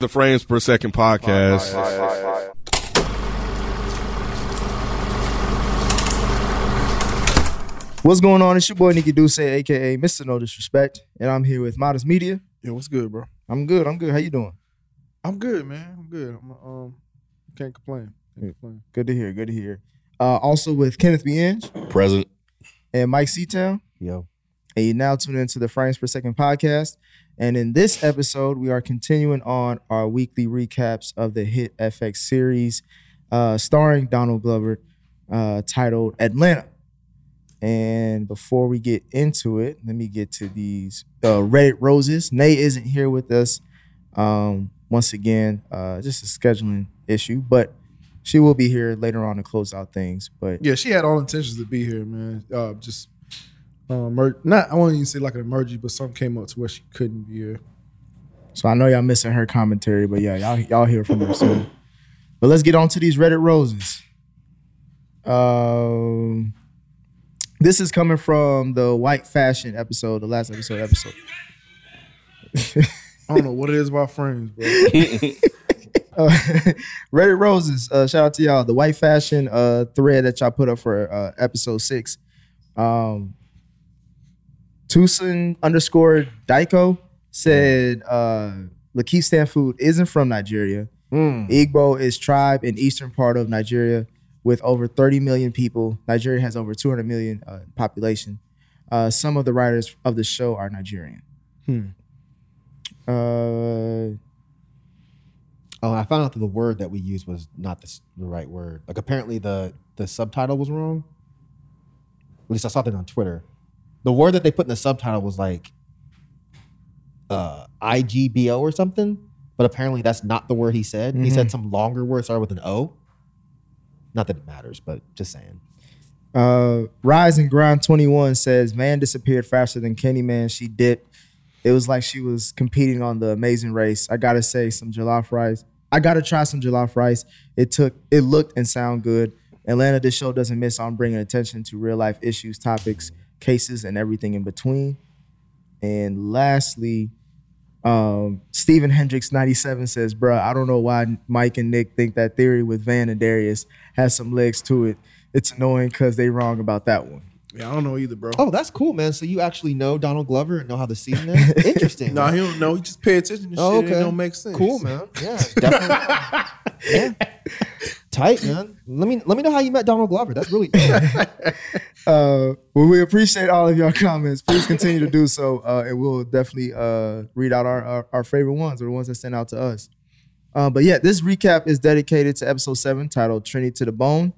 The Frames Per Second podcast. What's going on? It's your boy Nikki Duce, aka Mr. No Disrespect, and I'm here with Modest Media. Yo, what's good, bro? I'm good. I'm good. How you doing? I'm good, man. I'm good. I'm um can't complain. Can't complain. Good to hear. Good to hear. Uh, also with Kenneth B. Inge Present. and Mike Seatown. Yo. And you now tune into the Frames Per Second podcast. And in this episode, we are continuing on our weekly recaps of the hit FX series, uh, starring Donald Glover, uh, titled Atlanta. And before we get into it, let me get to these uh, Reddit roses. Nay isn't here with us. Um, once again, uh, just a scheduling issue, but she will be here later on to close out things. But Yeah, she had all intentions to be here, man. Uh, just um, not I won't even say like an emergency, but something came up to where she couldn't be here. So I know y'all missing her commentary, but yeah, y'all y'all hear from her soon. But let's get on to these Reddit roses. Um, this is coming from the white fashion episode, the last episode episode. I don't know what it is about frames, bro. Uh, Reddit roses. Uh, shout out to y'all. The white fashion uh thread that y'all put up for uh, episode six. Um, Tucson underscore Daiko said uh, Lakeith food isn't from Nigeria. Igbo is tribe in eastern part of Nigeria with over 30 million people. Nigeria has over 200 million uh, population. Uh, some of the writers of the show are Nigerian. Hmm. Uh, Oh, I found out that the word that we used was not the, the right word. Like apparently the the subtitle was wrong. At least I saw that on Twitter. The word that they put in the subtitle was like uh IGBO or something, but apparently that's not the word he said. He said some longer word started with an O. Not that it matters, but just saying. Uh, Rise and Grind 21 says Van disappeared faster than Kenny Man. She dipped. It was like she was competing on the amazing race. I gotta say, some jollof rice. I gotta try some jollof rice. It took, it looked and sound good. Atlanta, this show doesn't miss on bringing attention to real life issues, topics, cases, and everything in between. And lastly, um, Stephen Hendricks 97 says, bruh, I don't know why Mike and Nick think that theory with Van and Darius has some legs to it. It's annoying because they wrong about that one. Yeah, I don't know either, bro. Oh, that's cool, man. So you actually know Donald Glover and know how the season is? Interesting. no, man. he don't know. He just pay attention to Oh, shit. It okay. don't make sense. Cool, man. Yeah, definitely. yeah. Tight, man. Let me let me know how you met Donald Glover. That's really. Uh, well, we appreciate all of your comments. Please continue to do so, uh, and we'll definitely uh, read out our, our our favorite ones or the ones that stand out to us. Uh, but yeah, this recap is dedicated to episode seven, titled "Trini to the Bone."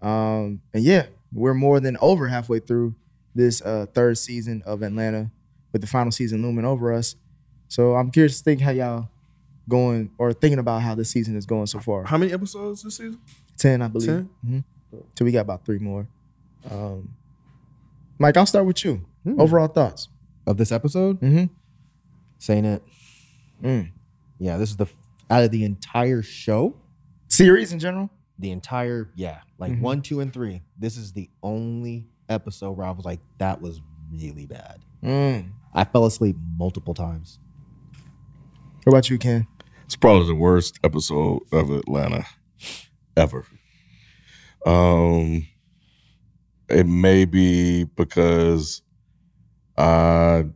Um, and yeah, we're more than over halfway through this uh, third season of Atlanta, with the final season looming over us. So I'm curious to think how y'all going or thinking about how the season is going so far. How many episodes this season? Ten, I believe. 10? Mhm. So we got about three more. Um, Mike, I'll start with you. Overall thoughts. of this episode, Mm-hmm. saying it. Mm. Yeah, this is the out of the entire show, Series in general. the entire yeah, like Mhm. one, two, and three. This is the only episode where I was like, that was really bad. Mm. I fell asleep multiple times. What about you, Ken? It's probably the worst episode of Atlanta ever. Um, it may be because I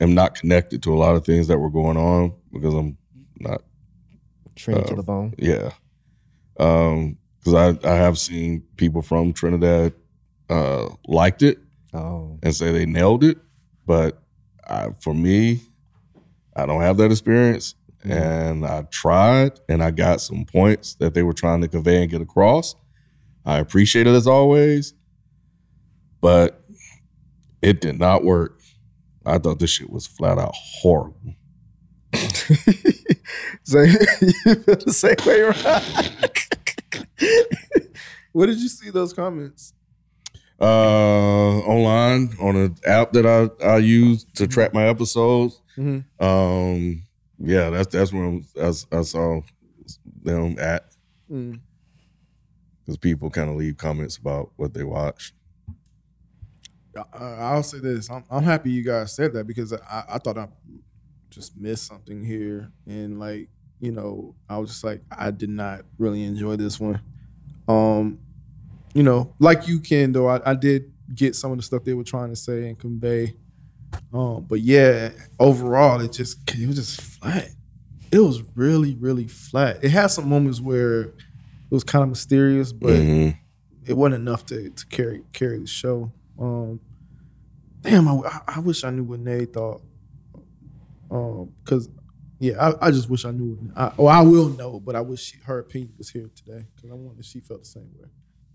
am not connected to a lot of things that were going on because I'm not. Trini to Uh, the bone. Yeah, um, because I I have seen people from Trinidad uh liked it Oh, and say they nailed it, but I, for me, I don't have that experience. And I tried, and I got some points that they were trying to convey and get across. I appreciate it as always, but it did not work. I thought this shit was flat out horrible. so you feel the same way, right? Where did you see those comments? Uh, online on an app that I I use to track my episodes. Mhm. Um, yeah, that's that's where I, I saw them at. Mm. because people kind of leave comments about what they watched. I, I'll say this: I'm, I'm happy you guys said that because I, I thought I just missed something here, and like you know, I was just like, I did not really enjoy this one. Um, you know, like you can though, I, I did get some of the stuff they were trying to say and convey. Um, but yeah, overall, it just it was just flat. It was really, really flat. It had some moments where it was kind of mysterious, but Mhm. it wasn't enough to, to carry carry the show. Um, damn, I, I- I wish I knew what Nay thought. Um, because yeah, I, I just wish I knew. What, I, or I will know, but I wish she, her opinion was here today because I wanted if she felt the same way.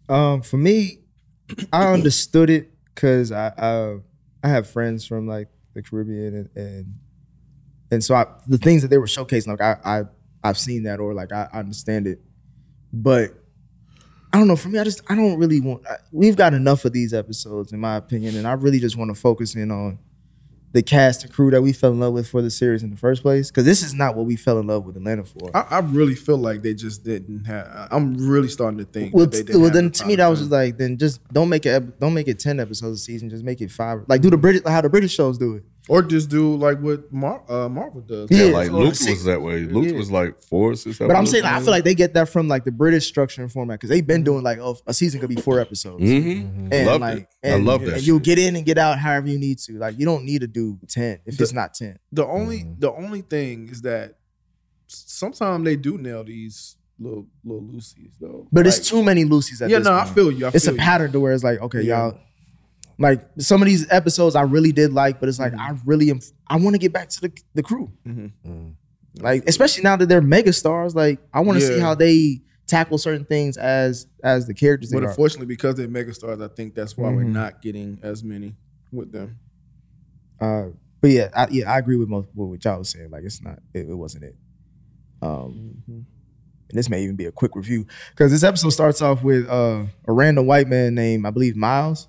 Um, for me, I understood it because I, I I have friends from like the Caribbean and and, and so I, the things that they were showcasing, like I I I've seen that or like I, I understand it, but I don't know. For me, I just I don't really want. I, we've got enough of these episodes, in my opinion, and I really just want to focus in on the cast and crew that we fell in love with for the series in the first place. Because this is not what we fell in love with Atlanta for. I, I really feel like they just didn't have. I'm really starting to think. Well, that they didn't well then the to me that was just like then just don't make it don't make it ten episodes a season just make it five like do the British how the British shows do it or just do like what Mar- uh, Marvel does. Yeah, Yeah, like or Luke six- was that way. Luke Yeah. was like four, or six. but I'm saying like, I feel like they get that from like the British structure and format because they've been doing like oh a season could be four episodes Mhm. and Loved like it. I and, love that and shit. you'll get in and get out however you need to like you don't need to do ten if it's not ten The only Mm-hmm. the only thing is that sometimes they do nail these little little Lucy's though. but Like, it's too many Lucy's at Yeah, this no, I feel you. I it's a you. pattern to where it's like okay Yeah. y'all like some of these episodes I really did like but it's like Mhm. I really am I want to get back to the the crew Mhm. like especially now that they're mega stars like i want to see Yeah. how they tackle certain things as as the characters they But are. unfortunately, because they're megastars, I think that's why we're Mhm. not getting as many with them. uh but yeah I, yeah i agree with most with what y'all was saying like it's not it, it wasn't it um and this may even be a quick review because this episode starts off with uh a random white man named i believe miles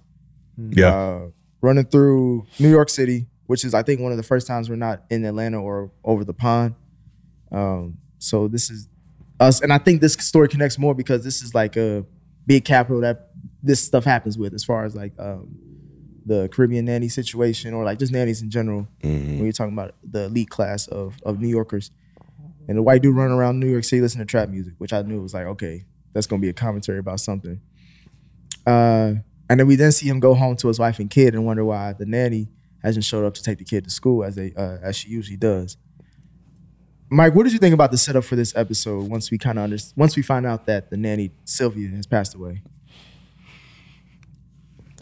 Yeah. uh, running through New York City, which is I think one of the first times we're not in Atlanta or over the pond. Um, so this is us, and I think this story connects more because this is like a big capital that this stuff happens with, as far as like um, the Caribbean nanny situation or like just nannies in general. Mhm. When you're talking about the elite class of of New Yorkers, and the white dude running around New York City listening to trap music, which I knew was like okay, that's gonna be a commentary about something. Uh, and then we then see him go home to his wife and kid and wonder why the nanny hasn't showed up to take the kid to school as they uh, as she usually does. Mike, what did you think about the setup for this episode? Once we kind of under, once we find out that the nanny Sylvia has passed away.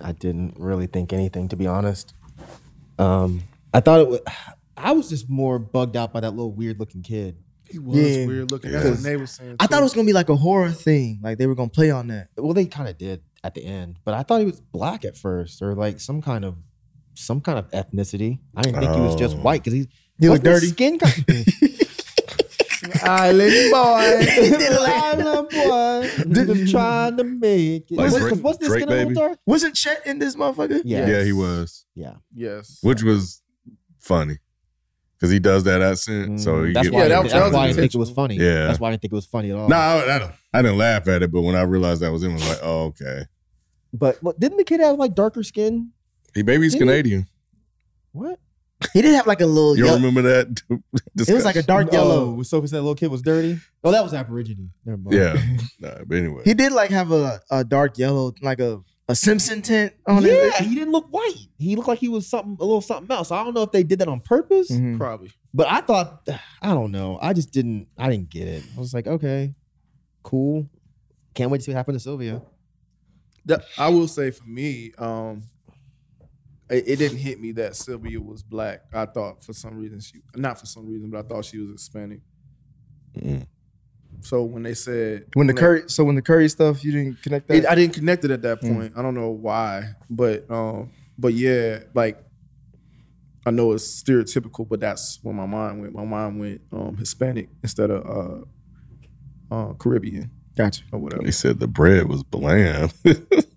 I didn't really think anything, to be honest. Um, I thought it was. I was just more bugged out by that little weird looking kid. He was Yeah. weird looking. That's what Nate was saying. I thought it was gonna be like a horror thing, like they were gonna play on that. Well, they kind of did at the end, but I thought he was black at first, or like some kind of some kind of ethnicity. I didn't think he was just Oh. white because he He looked dirty. Skin kind Island boy. Island boy, just trying to make it. Like What's- Drake- what's this Drake skin a little baby? dark? Wasn't Chet in this motherfucker? Yeah, Yeah, he was, Yeah, yes. which was funny because he does that accent. So Mm, you that's get, why. Yeah, I that didn't- that's why I didn't think it was funny. Yeah. that's why I didn't think it was funny at all. No, I, I, don't- I didn't laugh at it, but when I realized that was him, I was like, oh, okay. But what, didn't the kid have like darker skin? He maybe he's Didn't he? Canadian. What? He did have like a little. You yellow- don't remember that? it was like a dark yellow. Oh, Sophie said the little kid was dirty. Oh, that was Aborigine. Never mind. Yeah. Nah, but anyway. He did like have a, a dark yellow, like a, a Simpson tint on yeah, it. he didn't look white. He looked like he was something a little something else. I don't know if they did that on purpose, Mhm. Probably. but I thought I don't know. I just didn't. I didn't get it. I was like, okay, cool. Can't wait to see what happened to Sylvia. That, I will say for me, um, it, it didn't hit me that Sylvia was black. I thought for some reason she, not for some reason, but I thought she was Hispanic. Mm. So when they said When the curry, so when the curry stuff, you didn't connect that. It, I didn't connect it at that Mm. point. I don't know why, but um, but yeah, like I know it's stereotypical, but that's where my mind went. My mind went um, Hispanic instead of uh, uh, Caribbean gotcha. or whatever. He said the bread was bland.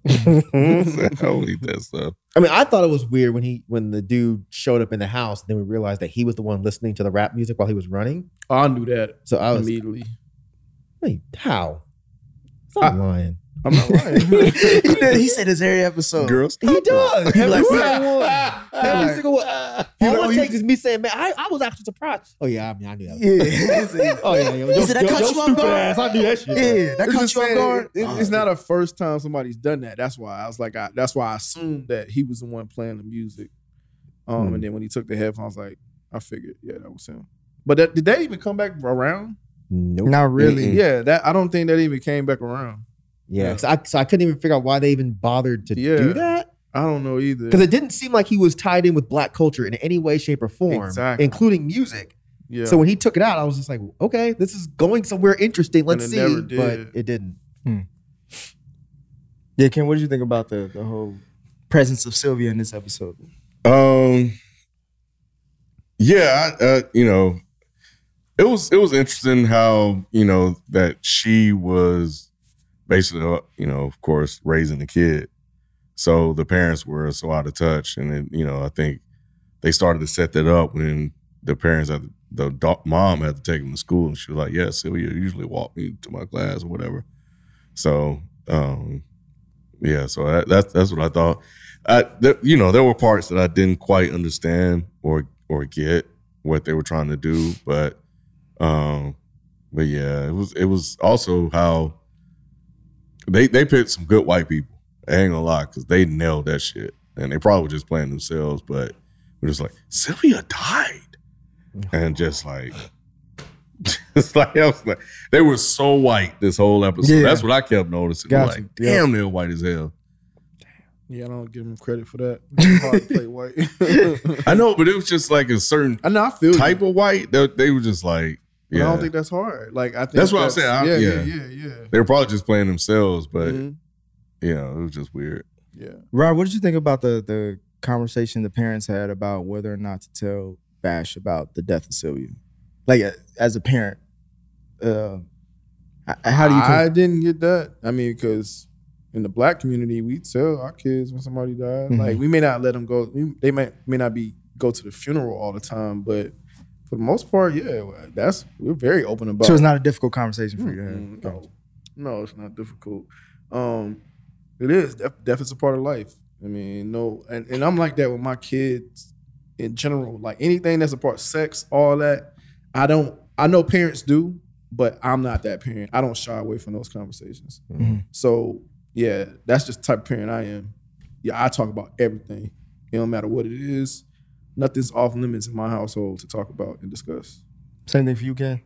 Mm-hmm. I don't eat that stuff. I mean, I thought it was weird when he when the dude showed up in the house. and Then we realized that he was the one listening to the rap music while he was running. Oh, I knew that So I was immediately. wait, how? Stop I- lying. I'm not lying. he, did, he said this every episode. Girls, He does. He Every like- single one. Every single one. All like, it takes is me saying, man, I, I was actually surprised. Oh, yeah, I mean, I knew that. Yeah. Oh, yeah, yeah. He said, "That caught you off guard." I knew that shit. yeah, that It's caught you off guard. it- it's not a first time somebody's done that. That's why I was like, I, that's why I assumed that he was the one playing the music. Um, Hmm. and then when he took the headphones, like I figured, yeah, that was him. But that, did that even come back around? Nope. Not really. Mm-mm. Yeah, that I don't think that even came back around. Yeah. So I, so I couldn't even figure out why they even bothered to Yeah. do that. I don't know either. Because it didn't seem like he was tied in with black culture in any way, shape, or form, Exactly. including music. yeah, So when he took it out, I was just like, okay, this is going somewhere interesting. Let's it see. never But it didn't. Yeah, Ken, what did you think about the the whole presence of Sylvia in this episode? Um, yeah, I, uh, you know, it was it was interesting how you know that she was basically, uh, you know, of course, raising the kid. So the parents were so out of touch, and then you know, I think they started to set that up when the parents had the do- mom had to take him to school, and she was like, "Yeah, Sylvia usually walk me to my class or whatever." So, um, yeah, so that, that's that's what I thought. I, there, you know, there were parts that I didn't quite understand or or get what they were trying to do, but um, but yeah, it was it was also how they they picked some good white people. I ain't gonna lie, because they nailed that shit, and they probably just playing themselves, but we're just like Sylvia died, and just like. It's like I was like they were so white this whole episode. Yeah. That's what I kept noticing. Gotcha. Like, Yeah. damn, they're white as hell. yeah, I don't give him credit for that. It's hard to play white. I know, but it was just like a certain I know. I feel you. type of white. They, they were just like, But yeah. I don't think that's hard. Like I think That's what I'm saying. I- yeah, yeah. yeah, yeah, yeah. they were probably just playing themselves, but Mhm. you know, it was just weird. yeah. Rob, what did you think about the the conversation the parents had about whether or not to tell Bash about the death of Sylvia? Like uh, as a parent, uh, how do you? I didn't get that. I mean, because in the black community, we tell our kids when somebody died. Mhm. Like we may not let them go. We, they may may not be go to the funeral all the time, but for the most part, yeah, that's we're very open about. It. So it's not a difficult conversation for you to have. Mm, no, no, it's not difficult. Um, it is. Death, death is a part of life. I mean, no, and, and I'm like that with my kids in general. Like anything that's a part, sex, all that. I don't. I know parents do, but I'm not that parent. I don't shy away from those conversations. Mhm. So yeah, that's just the type of parent I am. Yeah, I talk about everything. It don't matter what it is. Nothing's off limits in my household to talk about and discuss. Same thing for you, Ken.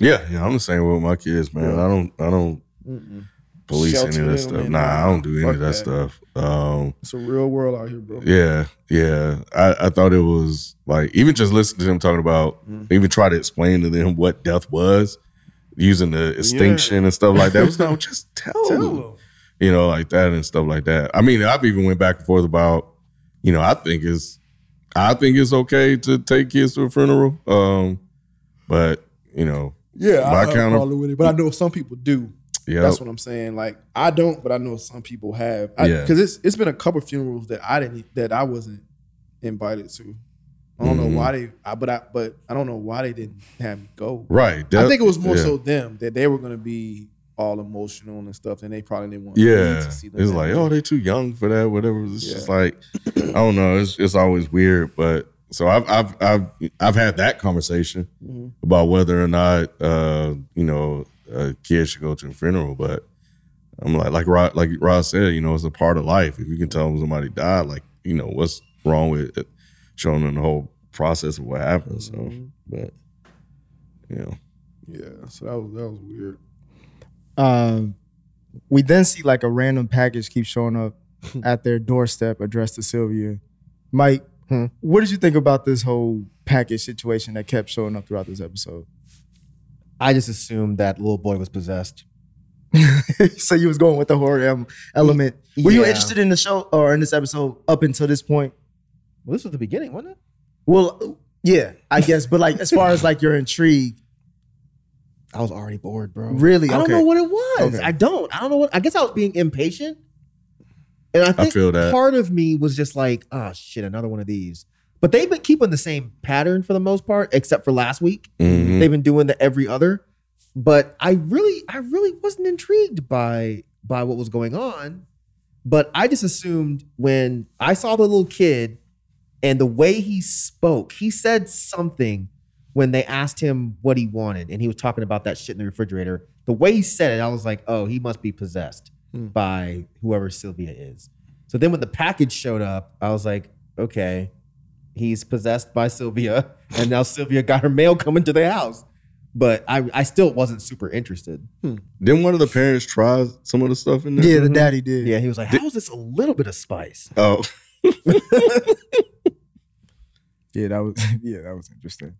Yeah, yeah, I'm the same with my kids, man. Yeah. I don't, I don't Mm-mm. police any of that stuff. and Nah, I don't do any fuck of that, that. stuff. Um, It's a real world out here, bro. yeah, yeah. I, I thought it was like even just listening to them talking about, Mm. even try to explain to them what death was, using the extinction and stuff like that. It was no, just tell, Tell them. them. you know, like that and stuff like that. I mean, I've even went back and forth about, you know, I think it's, I think it's okay to take kids to a funeral. Um, but you know, Yeah, My I a counter- with it, but I know some people do. yeah, That's what I'm saying. Like I don't, but I know some people have. Yeah. Because it's it's been a couple funerals that I didn't that I wasn't invited to. I don't Mhm. know why they, I, but I but I don't know why they didn't have me go. right. I think it was more yeah. so them that they were gonna be all emotional and stuff, and they probably didn't want Yeah, to see them. it's like, way. oh, they're too young for that. Whatever. It's Yeah. just like, I don't know. It's it's always weird. But so I've I've I've I've had that conversation Mhm. about whether or not uh you know a kid should go to a funeral. But I'm like like Rod like Rod said, you know, it's a part of life. If you can tell them somebody died, like you know, what's wrong with it? showing them the whole process of what happened. So, Mhm. but you know, Yeah, so that was that was weird. Um, we then see like a random package keep showing up at their doorstep addressed to Sylvia. Mike, Hmm. what did you think about this whole package situation that kept showing up throughout this episode? I just assumed that little boy was possessed. so you was going with the horror em- element. Were you interested in the show or in this episode up until this point? Well, this was the beginning, wasn't it? Well, yeah, I guess. But like, as far as like your intrigue, I was already bored, bro. really, I don't okay. know what it was. Okay. I don't. I don't know what. I guess I was being impatient, and I think feel that. part of me was just like, "Oh shit, another one of these." But they've been keeping the same pattern for the most part, except for last week. Mhm. They've been doing the every other. But I really, I really wasn't intrigued by by what was going on, but I just assumed when I saw the little kid and the way he spoke, he said something when they asked him what he wanted, and he was talking about that shit in the refrigerator. The way he said it, I was like, oh, he must be possessed Hmm. by whoever Sylvia is. So then when the package showed up, I was like, okay, he's possessed by Sylvia, and now Sylvia got her mail coming to the house. But I, I still wasn't super interested. Didn't one of the parents try some of the stuff in there? Yeah, the daddy did. Yeah, he was like, how's this a little bit of spice? Oh, Yeah, that was yeah, that was interesting.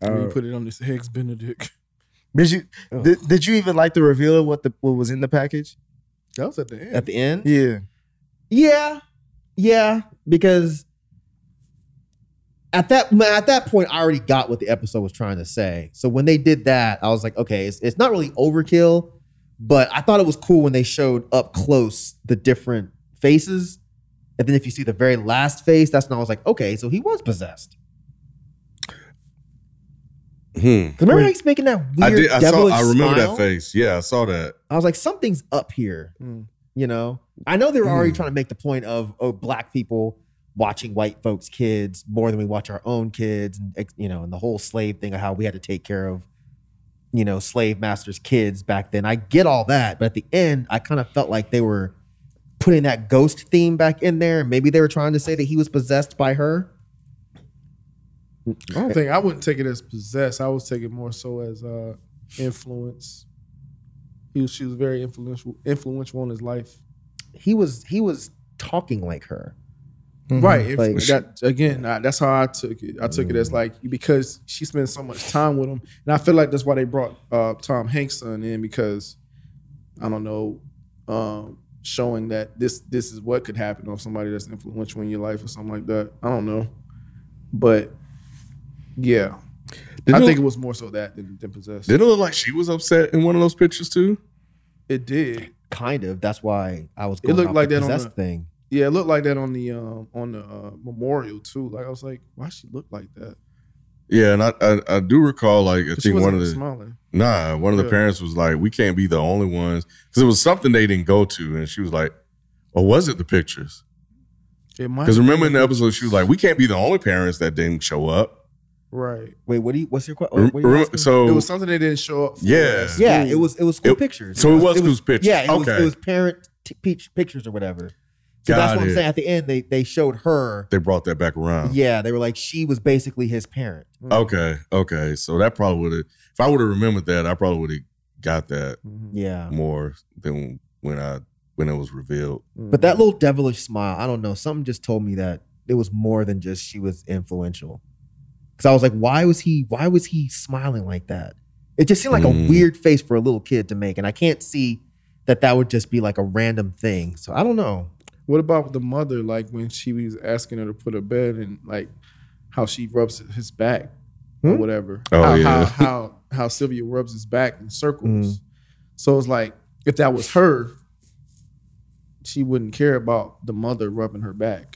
And Uh, you put it on this eggs Benedict. did you did, did you even like the reveal of what the what was in the package? That was at the end. At the end? Yeah. Yeah, yeah, because at that at that point, I already got what the episode was trying to say. So when they did that, I was like, okay, it's, it's not really overkill, but I thought it was cool when they showed up close the different faces, and then if you see the very last face, that's when I was like, okay, so he was possessed. Hmm. 'Cause remember how he's making that I weird did. I saw. devilish I remember smile? that face. Yeah, I saw that. I was like, something's up here. Mm. You know, I know they were Hmm. already trying to make the point of oh, black people watching white folks' kids more than we watch our own kids, and you know, and the whole slave thing of how we had to take care of, you know, slave masters' kids back then. I get all that, but at the end, I kind of felt like they were putting that ghost theme back in there. Maybe they were trying to say that he was possessed by her. I don't think I wouldn't take it as possessed. I would take it more so as uh, influence. He was, she was very influential, influential on his life. He was he was talking like her. Right. If, Like- that, again, I, that's how I took it. I took it as like because she spent so much time with him, and I feel like that's why they brought uh, Tom Hanks' son in because I don't know, um, showing that this this is what could happen on somebody that's influential in your life or something like that. I don't know, but yeah, Didn't I it, think it was more so that than, than possessed. didn't it look like she was upset in one of those pictures too? It did. Kind of. That's why I was. It looked like the that on possessed the- thing. Yeah, it looked like that on the um, on the uh, memorial too. Like I was like, why she look like that? Yeah, and I I, I do recall like I think one of the smiling. nah one of the Yeah. parents was like we can't be the only ones because it was something they didn't go to and she was like, or was it the pictures? It might Because remember in the episode she was like we can't be the only parents that didn't show up. Right. Wait, what do you? What's your question? What are you rem- asking? so It was something that didn't show up. For Yeah. us. yeah, it was it was school It- pictures. so it was school's pictures. Yeah, it was, Okay. it was parent t- peach pictures or whatever. So that's Got what I'm saying. At the end, they they showed her. they brought that back around. Yeah, they were like she was basically his parent. Okay, okay. So that probably would have if I would have remembered that, I probably would have got that Mhm. Yeah, more than when I when it was revealed. but that little devilish smile, I don't know. Something just told me that it was more than just she was influential. Because I was like, why was he? Why was he smiling like that? It just seemed like Mm. a weird face for a little kid to make, and I can't see that that would just be like a random thing. So I don't know. What about the mother? Like when she was asking her to put her bed and like how she rubs his back or Hmm? whatever. Oh, how, yeah. how how how Sylvia rubs his back in circles. Mm. So it's like if that was her, she wouldn't care about the mother rubbing her back.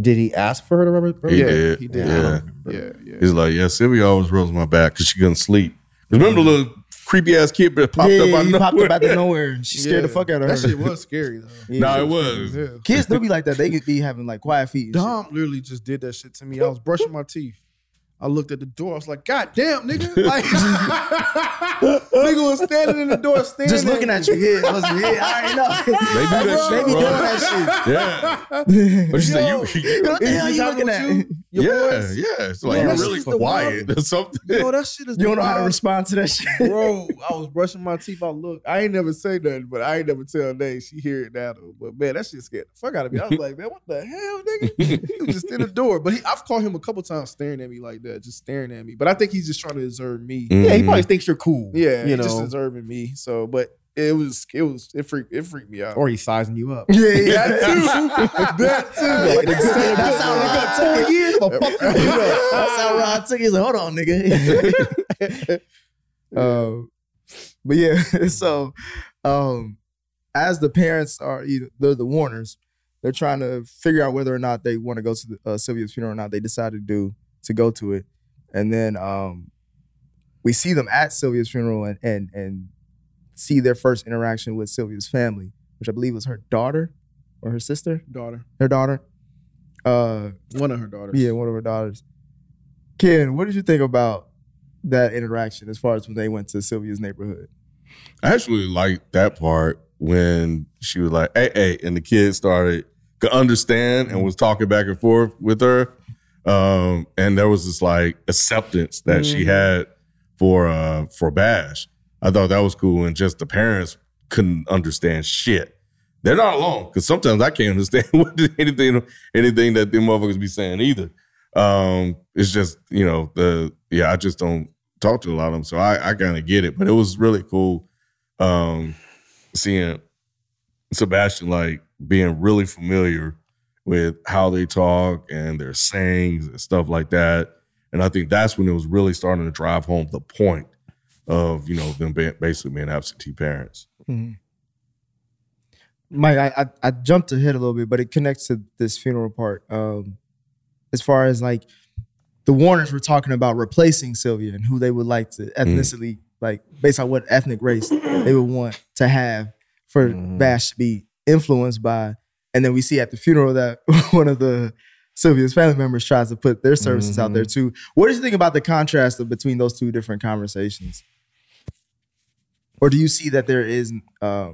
Did he ask for her to rub it? rub He yeah, did, he did. yeah. Yeah, yeah. He's like, yeah, Sylvia always rubs my back because she couldn't sleep. Remember the little creepy ass kid that popped yeah, up out he of popped nowhere? up out of nowhere. She scared the fuck out of her. That shit was scary though. Yeah. Nah, it was. Yeah. Kids do be like that. They could be having like quiet feet. and shit. Dom literally just did that shit to me. I was brushing my teeth. I looked at the door. I was like, God damn, nigga. Like, nigga was standing in the door, staring Just looking at you. Yeah, I was, yeah, I already know. They do that They shit, be bro. doing that Yeah. shit. But you say you, what the Is hell you happening looking with at? you? Your yeah, boys? yeah. It's like Yeah, you're really quiet wild- or something. Yo, that shit is You don't know how to respond to that shit. Bro, I was brushing my teeth. I look. I ain't never say nothing, but I ain't never tell Nay. She hear it now though. But man, that shit scared the fuck out of me. I was like, man, what the hell, nigga? he was just in the door. But he, I've caught him a couple times staring at me like that, just staring at me. But I think he's just trying to observe me. Yeah, he probably thinks you're cool. Yeah, you he know, just observing me. So, but it was, it was, it freaked, it freaked me out. or he's sizing you up. Yeah, yeah. that too. that too. Like, that's how Rod took it. I'ma fuck you up. That's how Rod took it. He's like, hold on, nigga. um, but yeah, so um, as the parents are either they're the Warners, they're trying to figure out whether or not they want to go to the, uh, Sylvia's funeral or not. They decide to do to go to it, and then um, we see them at Sylvia's funeral, and and and see their first interaction with Sylvia's family, which I believe was her daughter or her sister, daughter, her daughter. Uh, one of her daughters. yeah, one of her daughters. Ken, what did you think about that interaction as far as when they went to Sylvia's neighborhood? I actually liked that part when she was like, "Hey, hey," and the kid started could understand and was talking back and forth with her, um, and there was this like acceptance that she Mhm. had for uh for Bash. I thought that was cool, and just the parents couldn't understand shit. They're not alone because sometimes I can't understand what anything anything that them motherfuckers be saying either. Um, it's just you know the yeah I just don't talk to a lot of them, so I I kind of get it. But it was really cool um, seeing Sebastian like being really familiar with how they talk and their sayings and stuff like that. And I think that's when it was really starting to drive home the point of you know them being, basically being absentee parents. Mike, I, I I jumped ahead a little bit, but it connects to this funeral part. Um, as far as like the Warners were talking about replacing Sylvia and who they would like to ethnicity, like based on what ethnic race they would want to have for Mhm. Bash to be influenced by. And then we see at the funeral that one of the Sylvia's family members tries to put their services out there too. What do you think about the contrast of between those two different conversations? Or do you see that there is uh,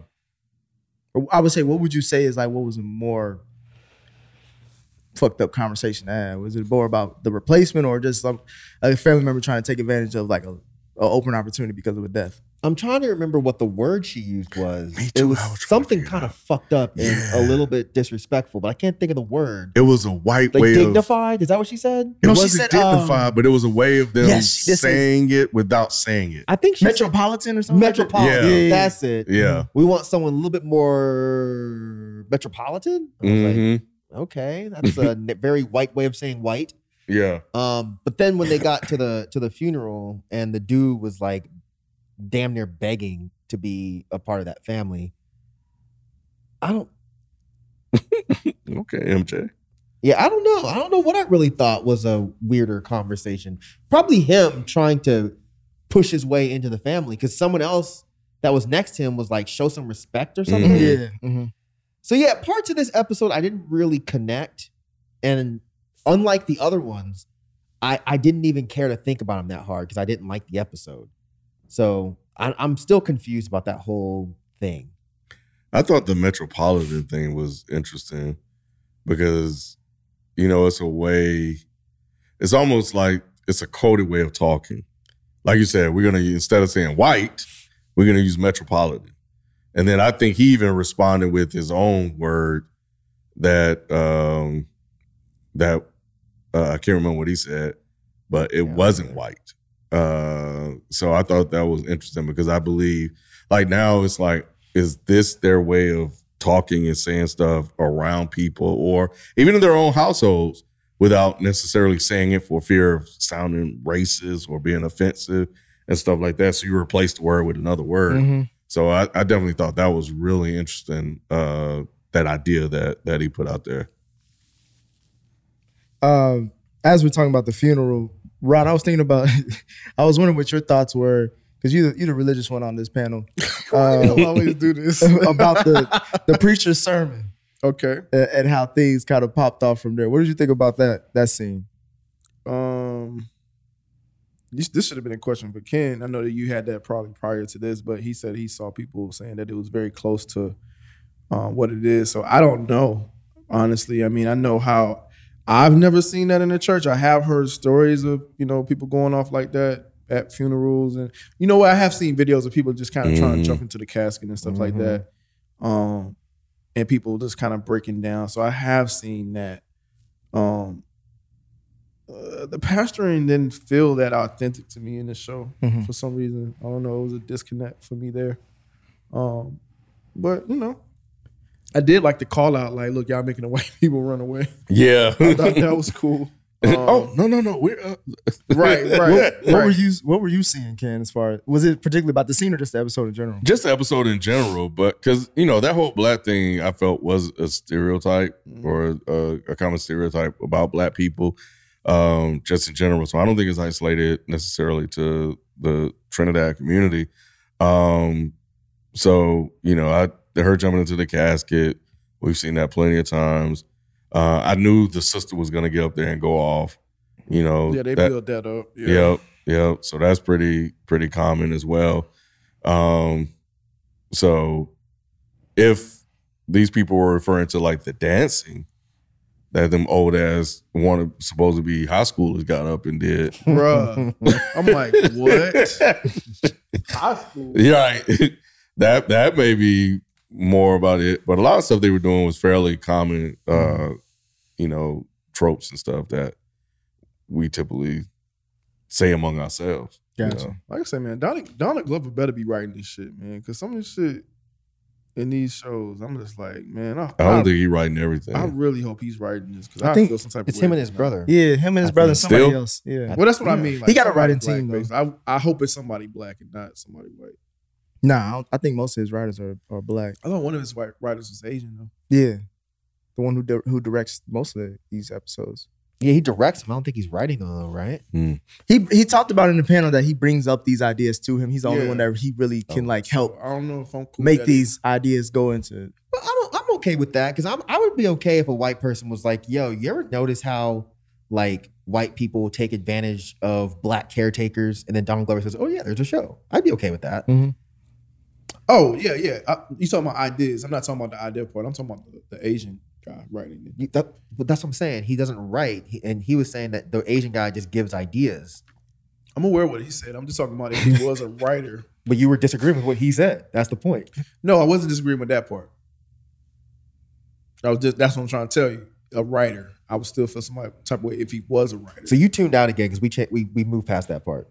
I would say, what would you say is like what was a more fucked up conversation? Was it more about the replacement or just some a family member trying to take advantage of like a, a open opportunity because of a death? I'm trying to remember what the word she used was. Me It too, was was something kind of fucked up and a little bit disrespectful, but I can't think of the word. It was a white Like way of dignified? Is that what she said? it No, she wasn't said, um, dignified, but it was a way of them Yes, she did say- saying it without saying it. I think she said Metropolitan or something? metropolitan. Yeah. That's it. Yeah. We want someone a little bit more metropolitan. I was like, okay, that's a very white way of saying white. Yeah. Um, but then when they got to the to the funeral and the dude was like damn near begging to be a part of that family, I don't Okay, MJ. yeah, I don't know. I don't know what I really thought was a weirder conversation. Probably him trying to push his way into the family because someone else that was next to him was like show some respect or something. Mhm. Yeah. mhm. So yeah, parts of this episode I didn't really connect, and unlike the other ones, I I didn't even care to think about them that hard because I didn't like the episode. So I, I'm still confused about that whole thing. I thought the metropolitan thing was interesting because, you know, it's a way, it's almost like it's a coded way of talking. Like you said, we're going to, instead of saying white, we're going to use metropolitan. And then I think he even responded with his own word that, um, that, uh, I can't remember what he said, but it Yeah. wasn't white. Uh, so I thought that was interesting because I believe, like now it's like, is this their way of talking and saying stuff around people or even in their own households without necessarily saying it for fear of sounding racist or being offensive and stuff like that? So you replace the word with another word. Mhm. So I, I definitely thought that was really interesting. Uh, that idea that that he put out there. Um, as we're talking about the funeral, Rod, I was thinking about. I was wondering what your thoughts were because you you're the religious one on this panel I um, always do this about the the preacher's sermon Okay. and, and how things kind of popped off from there. What did you think about that that scene? Um, this, this should have been a question for Ken. I know that you had that probably prior to this, but he said he saw people saying that it was very close to um, what it is. So I don't know, honestly. I mean, I know how I've never seen that in the church. I have heard stories of you know people going off like that at funerals, and you know what? I have seen videos of people just kind of trying to jump into the casket and stuff like Mhm. that. Um, and people just kind of breaking down. So I have seen that. Um, uh, the pastoring didn't feel that authentic to me in the show Mhm. for some reason. I don't know. It was a disconnect for me there. Um, but you know, I did like the call out, like, "Look, y'all making the white people run away." Yeah. I thought that was cool. Um, oh no no no we're uh, right, right. What, what were you What were you seeing, Ken? As far as was it particularly about the scene or just the episode in general? just the episode in general, but because you know that whole black thing, I felt was a stereotype or a, a common stereotype about black people, um, just in general. So I don't think it's isolated necessarily to the Trinidad community. Um, so you know, I her jumping into the casket. We've seen that plenty of times. Uh, I knew the sister was gonna get up there and go off. You know, Yeah, they that- built that up. Yeah. Yep, yep. So that's pretty pretty common as well. Um, so if these people were referring to like the dancing that them old ass wanted supposed to be high schoolers got up and did, Bruh. I'm like, what? High school. yeah, right. that that may be more about it. But a lot of stuff they were doing was fairly common, uh, you know, tropes and stuff that we typically say among ourselves. you Gotcha. know. Like I said, man, Donald, Donald Glover better be writing this shit, man. Cause some of this shit in these shows, I'm just like, man, I, I don't think he's writing everything. I really hope he's writing this because I I, think feel some type It's of him and his about it. brother. Yeah, him and his I brother, and somebody Still? else. Yeah. Well, that's what I Yeah. mean. He got a somebody writing team, black-faced. I I hope it's somebody black and not somebody white. Nah, I, I think most of his writers are, are black. I thought one of his white writers was Asian though. Yeah. The one who di- who directs most of the, these episodes. Yeah, he directs them. I don't think he's writing them, though, right? Hmm. He he talked about in the panel that he brings up these ideas to him. He's the only one that he really can Oh, like help I don't know if I'm cool make with that these ideas go into. But I don't, I'm okay with that because I'm I would be okay if a white person was like, "Yo, you ever notice how like white people take advantage of black caretakers?" And then Donald Glover says, "Oh yeah, there's a show." I'd be okay with that. Mm-hmm. Oh yeah, yeah. I, you talking about ideas? I'm not talking about the idea part. I'm talking about the, the Asian guy writing it. That- but that's what I'm saying. He doesn't write, he, and he was saying that the Asian guy just gives ideas. I'm aware of what he said. I'm just talking about if he was a writer. But you were disagreeing with what he said. That's the point. No, I wasn't disagreeing with that part. I was just that's what I'm trying to tell you. A writer, I would still feel some type of way if he was a writer. So you tuned out again because we cha- we we moved past that part.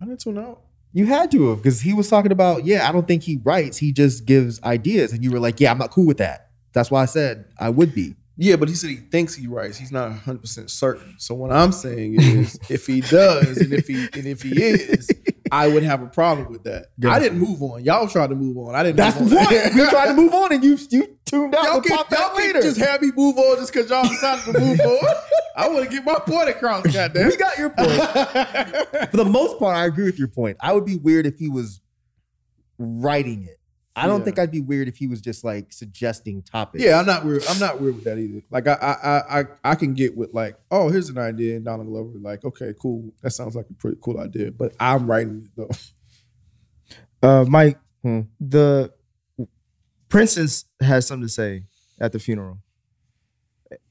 I didn't tune out. You had to have because he was talking about, yeah, I don't think he writes. He just gives ideas, and you were like, yeah, I'm not cool with that. That's why I said I would be. Yeah, but he said he thinks he writes. He's not 100 percent certain. So what I'm saying is, if he does, and if he and if he is, I would have a problem with that. I didn't move on. Y'all tried to move on. I didn't. That's the move on. point. we tried to move on, and you you tuned out. Y'all and can, popped y'all out can later. just have me move on just because y'all decided to move on. I want to get my point across. Goddamn. we got your point. For the most part, I agree with your point. I would be weird if he was writing it. I don't Yeah. think I'd be weird if he was just like suggesting topics. Yeah, I'm not weird. I'm not weird with that either. Like I, I, I, I, I can get with like, oh, here's an idea, and Donald Glover, like, okay, cool. That sounds like a pretty cool idea. But I'm writing it though. Uh, Mike, Hmm. the princess has something to say at the funeral.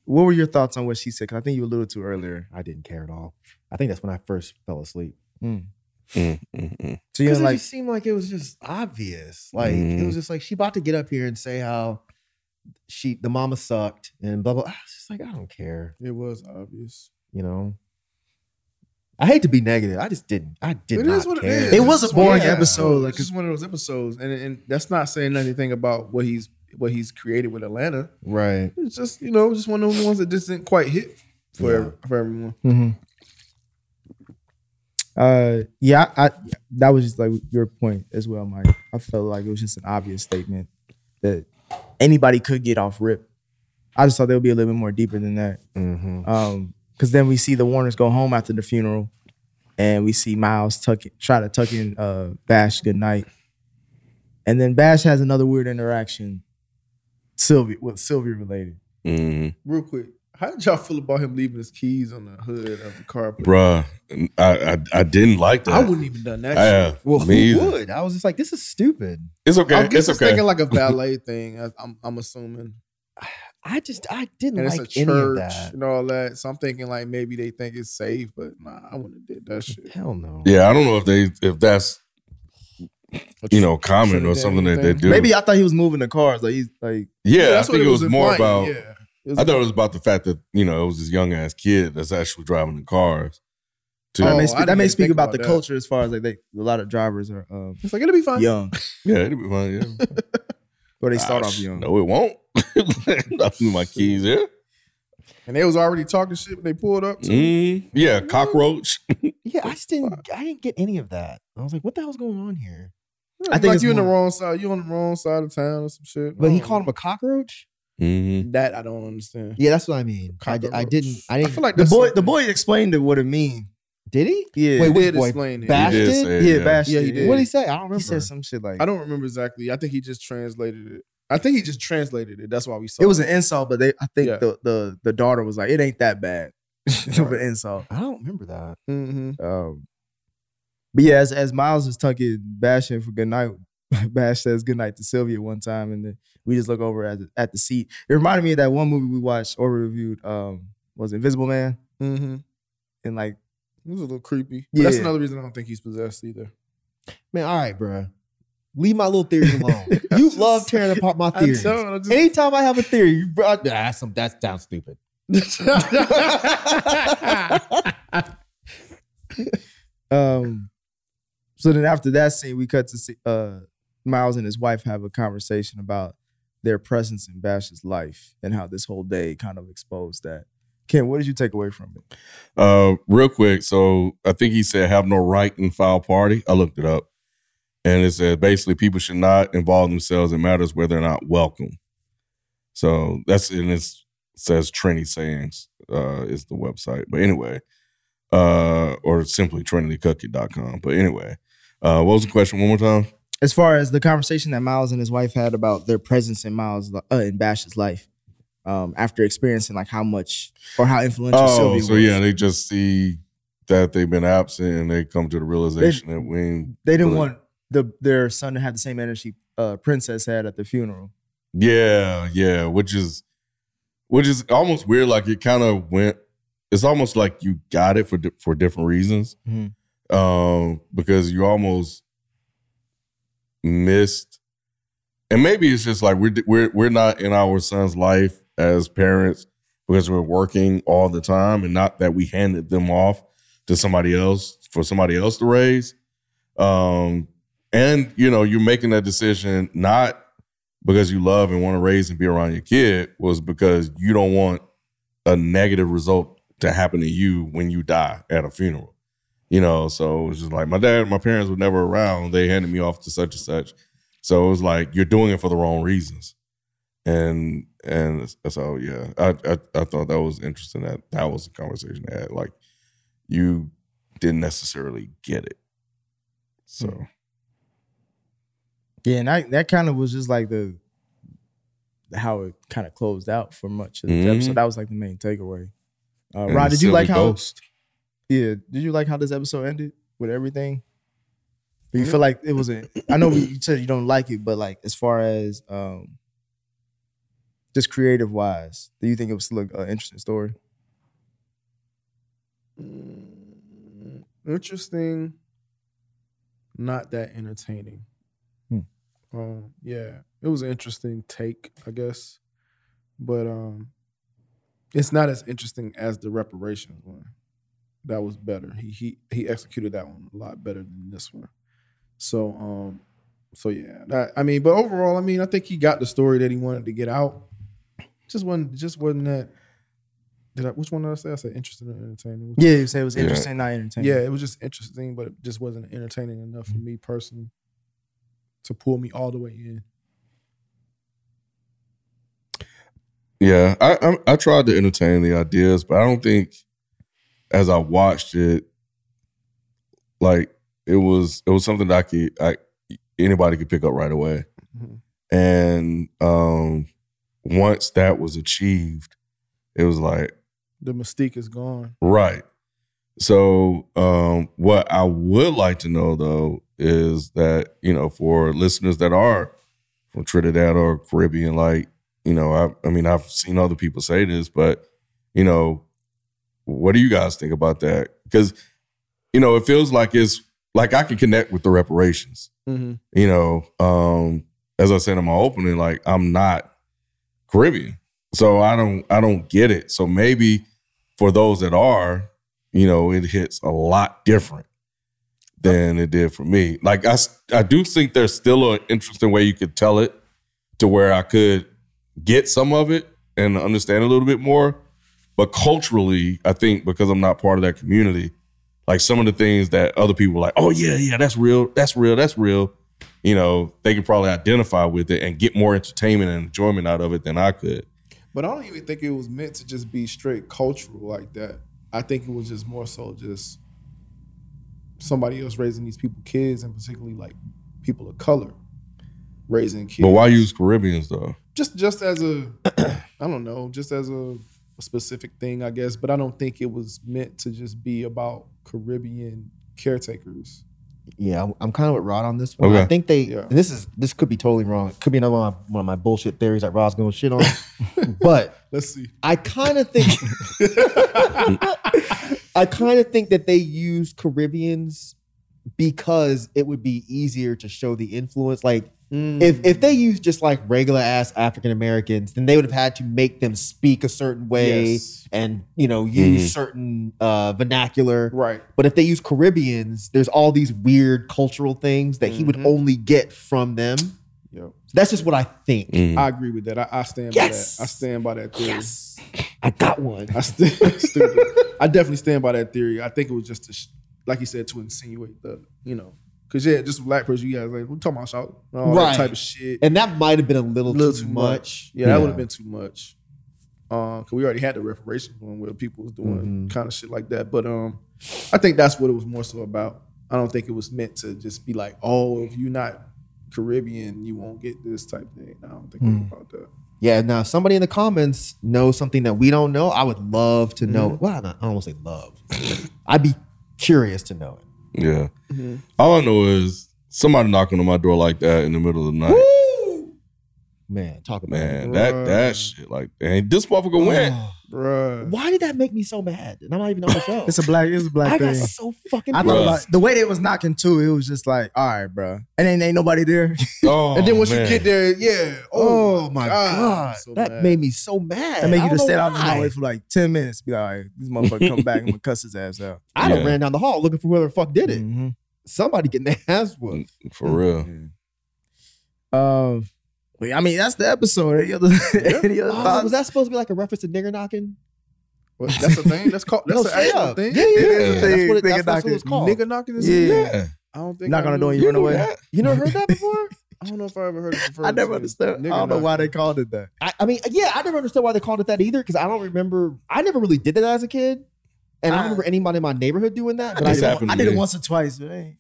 What were your thoughts on what she said? 'Cause I think you alluded to earlier. I didn't care at all. I think that's when I first fell asleep. Mm, mm, mm. So you Because it like, just seemed like it was just obvious. Like it Mm. was just like she about to get up here and say how she the mama sucked and blah blah. I was just like, I don't care. It was obvious. You know. I hate to be negative. I just didn't. I did It not is what care. it is. It was a boring one- episode, like, it's just one of those episodes, and and that's not saying anything about what he's what he's created with Atlanta. Right. It's just you know just one of those ones that just didn't quite hit for Yeah. every- for everyone. Mhm. Uh, yeah, I, that was just like your point as well, Mike. I felt like it was just an obvious statement that anybody could get off rip. I just thought there would be a little bit more deeper than that. Mm-hmm. Um, because then we see the Warners go home after the funeral, and we see Miles tuck try to tuck in uh Bash good night, and then Bash has another weird interaction, Sylvia with Sylvia related. Mm. Real quick, how did y'all feel about him leaving his keys on the hood of the car? Bruh, I, I I didn't like that. I wouldn't even done that. Yeah. Well, me who either. would? I was just like, this is stupid. It's okay. I guess It's it's okay. thinking like a valet thing. I- I'm I'm assuming, I just I didn't and it's like a any of church that. and all that. So I'm thinking like maybe they think it's safe, but nah, I wouldn't have did that shit. Hell no. yeah, I don't know if they if that's you know common or something that they do. Maybe I thought he was moving the cars, like he's like yeah, I that's what think it was, more implying, about. Yeah. It was I thought it was about the fact that you know it was this young ass kid that's actually driving the cars. Too. that Oh, may, I speak, that may speak about, about the that. culture as far as like they a lot of drivers are um, It's like it'll be fine. young yeah, it'll be fine. Yeah, or they start Ah, off young. No, it won't. I threw my keys here. And they was already talking shit when they pulled up. too. Mm, yeah, cockroach. Yeah, I just didn't. I didn't get any of that. I was like, what the hell's going on here? I think think like it's you in the wrong side. You're on the wrong side of town or some shit. But he I don't called him a cockroach. Mm-hmm. that. I don't understand. Yeah, that's what I mean. I, I didn't. I I didn't. feel like The boy, the boy explained it what it mean. Did he? Yeah. Wait, He which did boy? explain it. Bash He did did? say it, yeah, yeah. Bash. Yeah, he did. did. What did he say? I don't remember. He said some shit like I don't remember exactly. I think he just translated it. I think he just translated it. That's why we saw it was an insult, but they I think Yeah. the, the the daughter was like, it ain't that bad of an insult. I don't remember that. hmm Um, but yeah, as, as Miles is tucking bashing for good night, Bash says good night to Sylvia one time, and then we just look over at the, at the seat. It reminded me of that one movie we watched or reviewed. Um, was Invisible Man? hmm And like, It was a little creepy. But That's Yeah. another reason I don't think he's possessed either. Man, all right, bro. Leave my little theories alone. you just- love tearing apart my theories. don't, I just- Anytime I have a theory, you brought nah, that's some that sounds stupid. um, so then after that scene, we cut to see uh Miles and his wife have a conversation about their presence in Bash's life and how this whole day kind of exposed that. Ken, what did you take away from it? Uh, real quick. So I think he said have no right in fowl party. I looked it up, and it said basically people should not involve themselves in matters where they're not welcome. So that's and it says Trinity sayings uh, is the website. But anyway, uh, or simply trinitycookie.com. But anyway, uh, what was the question? One more time. as far as the conversation that Miles and his wife had about their presence in Miles uh, in Bash's life, um, after experiencing like how much or how influential Oh, Sylvia so was. yeah, they just see that they've been absent and they come to the realization that we they didn't really- want the their son have the same energy uh, Princess had at the funeral. Yeah, yeah, which is which is almost weird. Like it kind of went. It's almost like you got it for di- for different reasons, Mhm. um, because you almost missed, and maybe it's just like we're we're we're not in our son's life as parents because we're working all the time, and not that we handed them off to somebody else for somebody else to raise. Um, and you know, you're making that decision not because you love and want to raise and be around your kid was because you don't want a negative result to happen to you when you die at a funeral. You know, so it was just like my dad, my parents were never around. They handed me off to such and such. So it was like you're doing it for the wrong reasons. And and so yeah, I I, I thought that was interesting that that was the conversation they. Like you didn't necessarily get it. So hmm. Yeah, and I, that kind of was just like the how it kind of closed out for much of the Mhm. episode. That was like the main takeaway. Uh, Rod, did you Silver like how? Ghost. Yeah, did you like how this episode ended with everything? Do you feel like it was a? I know you said you don't like it, but like as far as um, just creative wise, do you think it was still an interesting story? Mm, interesting. Not that entertaining. Um, yeah, it was an interesting take, I guess, but um, it's not as interesting as the reparations one. That was better. He he he executed that one a lot better than this one. So um, so yeah, that, I mean, but overall, I mean, I think he got the story that he wanted to get out. Just wasn't just wasn't that. Did I? Which one did I say? I said interesting and entertaining. Which- Yeah, you say it was Yeah. interesting, not entertaining. yeah, it was just interesting, but it just wasn't entertaining enough for me personally to pull me all the way in. Yeah, I, I I tried to entertain the ideas, but I don't think as I watched it, like it was it was something that I could I anybody could pick up right away. Mhm. And um once that was achieved, it was like The mystique is gone. right. So um what I would like to know though is that, you know, for listeners that are from Trinidad or Caribbean, like, you know, I I mean I've seen other people say this, but you know, what do you guys think about that? Because, you know, it feels like it's like I can connect with the reparations Mm-hmm. you know, um, as I said in my opening, like I'm not Caribbean. So I don't I don't get it. So maybe for those that are, you know, it hits a lot different than it did for me. Like I, I do think there's still an interesting way you could tell it to where I could get some of it and understand a little bit more. But culturally, I think because I'm not part of that community, like some of the things that other people like, oh yeah, yeah, that's real, that's real, that's real. You know, they could probably identify with it and get more entertainment and enjoyment out of it than I could. But I don't even think it was meant to just be straight cultural like that. I think it was just more so just somebody else raising these people kids, and particularly like people of color raising kids. But why use Caribbeans though? just just as a I don't know, just as a, a specific thing, I guess. But I don't think it was meant to just be about Caribbean caretakers. Yeah, I'm, I'm kind of with Rod on this one. Okay. I think they. Yeah. and This is this could be totally wrong. It could be another one of, my, one of my bullshit theories that Rod's going to shit on. but Let's see. I kind of think. I kind of think that they used Caribbeans because it would be easier to show the influence. Like if if they used just like regular ass African Americans, then they would have had to make them speak a certain way Yes. and you know use Mhm. certain uh, vernacular. Right. But if they use Caribbeans, there's all these weird cultural things that he would Mhm. only get from them. So Yep. that's just what I think. Mm. I agree with that. I, I stand Yes. by that. I stand by that theory. Yes, I got one. I stand stupid. I definitely stand by that theory. I think it was just to, like you said, to insinuate the, you know, because yeah, just a black person, you guys like, we talking about shout, all Right. that type of shit. And that might have been a little, little too, too much. Yeah, that would have been too much. Um, cause we already had the reparations one where people was doing Mhm. kind of shit like that. But um, I think that's what it was more so about. I don't think it was meant to just be like, oh, if you're not Caribbean, you won't get this type thing. I don't think was about that. Yeah. Now, if somebody in the comments knows something that we don't know, I would love to know. Mm-hmm. Well, I don't, I don't want to say love. I'd be curious to know it. Yeah. Mm-hmm. All I know is somebody knocking on my door like that in the middle of the night. Man, talk about Man, it. that Bruh. that shit like, and this motherfucker went. Oh, Bruh. why did that make me so mad? And I'm not even on the show. It's a black. It's a black I thing. got so fucking. I Bruh. thought about the way they was knocking too. It was just like, all right, bro, and then ain't nobody there. Oh, and then once man. you get there, yeah. Oh, my god, So that mad. made me so mad. That made you just know stand out in the hallway for like ten minutes. Be like, all right, this motherfucker come back and I'm cuss his ass out. I done Yeah. ran down the hall looking for whoever the fuck did it. Mhm. Somebody getting their ass whooped. for real. Um, wait, I mean that's the episode. Any other, any other Oh, was that supposed to be like a reference to nigger knocking? What, that's a thing. That's called. That's No, an actual up. thing. Yeah, yeah, It is a yeah. thing. What, it, Nigger that's, that's what it's knocking. called. Nigga knocking is Yeah. Yeah. I don't think Knock I on the knew- door you You run away. that? You never heard that before? I don't know if I ever heard it before. I never understood. I don't know why they called it that. I, I mean, yeah, I never understood why they called it that either because I don't remember. I never really did that as a kid, and I, I- don't remember anybody in my neighborhood doing that. But I didn't. I did it once or twice, but ain't.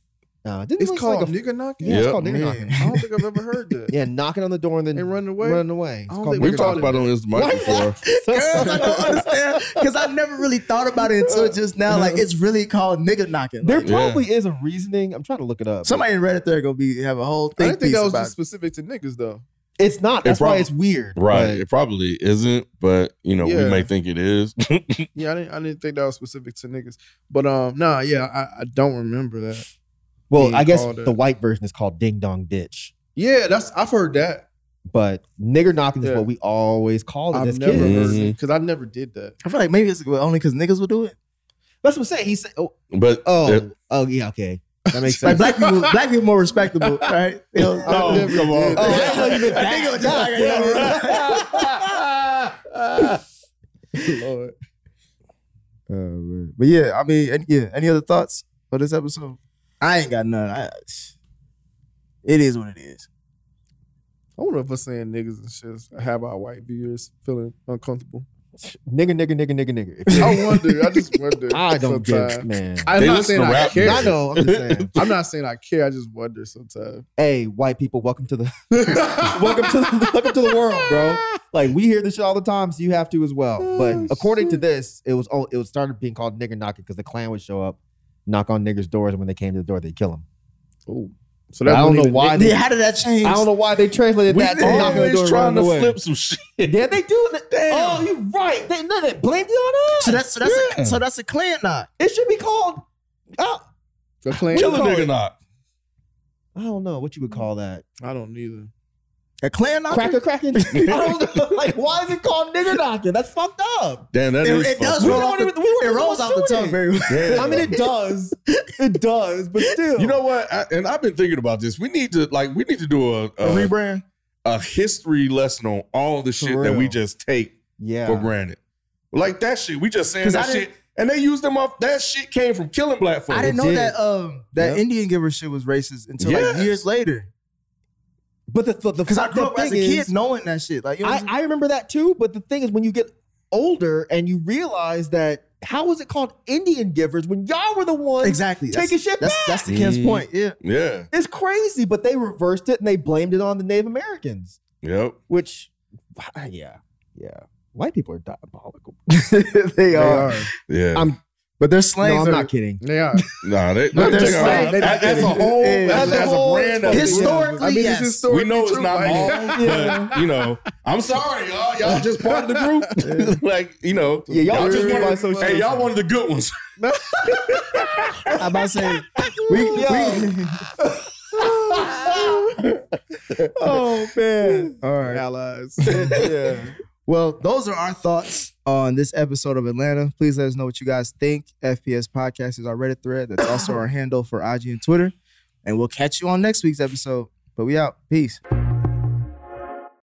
No, it didn't It's called like a, nigga knocking. yeah, it's Yep. called nigger Man. knocking. I don't think I've ever heard that. Yeah, knocking on the door and then And running away? Running away. I don't think We've Nigger nigger talked about it on this mic before. Girls, I don't understand because I never really thought about it until just now. Like it's really called nigga knocking. There Like, Yeah. probably is a reasoning. I'm trying to look it up. somebody in Reddit there gonna be have a whole thing. I thing didn't think piece that was about just specific to niggas though. It's not. That's why prob- it's weird. Right. but- It probably isn't, but you know, Yeah. we may think it is. Yeah, I didn't. I didn't think that was specific to niggas. But um, nah, yeah, I, I don't remember that. Well, I guess called a- the white version is called ding dong ditch, Yeah, that's I've heard that. but nigger knocking is Yeah. what we always called it I've as never kids. heard it because I never did that. I feel like maybe it's only because niggas would do it. That's what I'm saying. He said, "Oh, but oh, it- oh, yeah, okay, that makes Like sense." black people, black people more respectable, right? You know, I never come on. did Oh, I that. didn't know you meant I think it was just like Lord. Uh, but yeah, I mean, any, yeah. Any other thoughts for this episode? I ain't got none. I, it is what it is. I wonder if us saying niggas and shit have our white viewers feeling uncomfortable. nigger, nigger, nigger, nigger, nigger. If I wonder. I just wonder. I don't sometimes. give, man. I'm They not saying I rap care. I know. I'm just saying. I'm not saying I care. I just wonder sometimes. hey, white people, welcome to the welcome to the welcome to the world, bro. Like we hear this shit all the time, so you have to as well. But oh, according to this, it was oh, it was started being called nigger knocking because the Klan would show up, knock on niggers' doors, and when they came to the door, they'd kill them. Oh, so I don't know even why niggas. they- how did that change? I don't know why they translated we that to knocking on the always trying to away. flip some shit. Yeah, they do. that. Damn. Oh, you're right. They, no, they blamed it on us. So that's so that's Yeah. a, so that's a Klan knock. it should be called. Oh, The Klan? Kill a call nigga it- knock. I don't know what you would call that. I don't either. A Klan knock. Cracker cracking. I don't know. Like, why is it called nigger knocking? That's fucked up. Damn, that It, is it does fucked roll off the, even- we it rolls off the doing tongue it. very well. Yeah. I mean, it does. It does, but still. You know what? I, and I've been thinking about this. We need to like we need to do a A a, rebrand. a history lesson on all the shit that we just take yeah. for granted. Like that shit, we just saying 'Cause that shit, and they used them up. That shit came from killing black folks. I didn't know did. that um that Yep. Indian giver shit was racist until like years later. But the the, the Because I fucked grew up up as a thing kid is, knowing that shit. Like you know I, I'm saying? I remember that too. But the thing is, when you get older and you realize that, how was it called Indian givers when y'all were the ones Exactly. taking That's- shit That's back? that's the Ken's Mhm. point. Yeah. Yeah. it's crazy, but they reversed it and they blamed it on the Native Americans, Yep. which, yeah, yeah. White people are diabolical. they They are. are. Yeah. I'm- But their No, slangs I'm are not kidding. They are. nah, they, But they, they're they are. slang. They- as, as a whole, Yeah. as, As a as a brand, of Historically, I mean, yes. it's historically we know it's true, not like- all, but you know, I'm sorry, y'all. Y'all just part of the group. like, you know, Yeah, y'all just just by wanted, hey, y'all one of the good ones. I'm about to say we, we Oh man. all right. Allies. yeah. Well, those are our thoughts on this episode of Atlanta. Please let us know what you guys think. FPS Podcast is our Reddit thread. That's also our handle for IG and Twitter. And we'll catch you on next week's episode. But we out. Peace.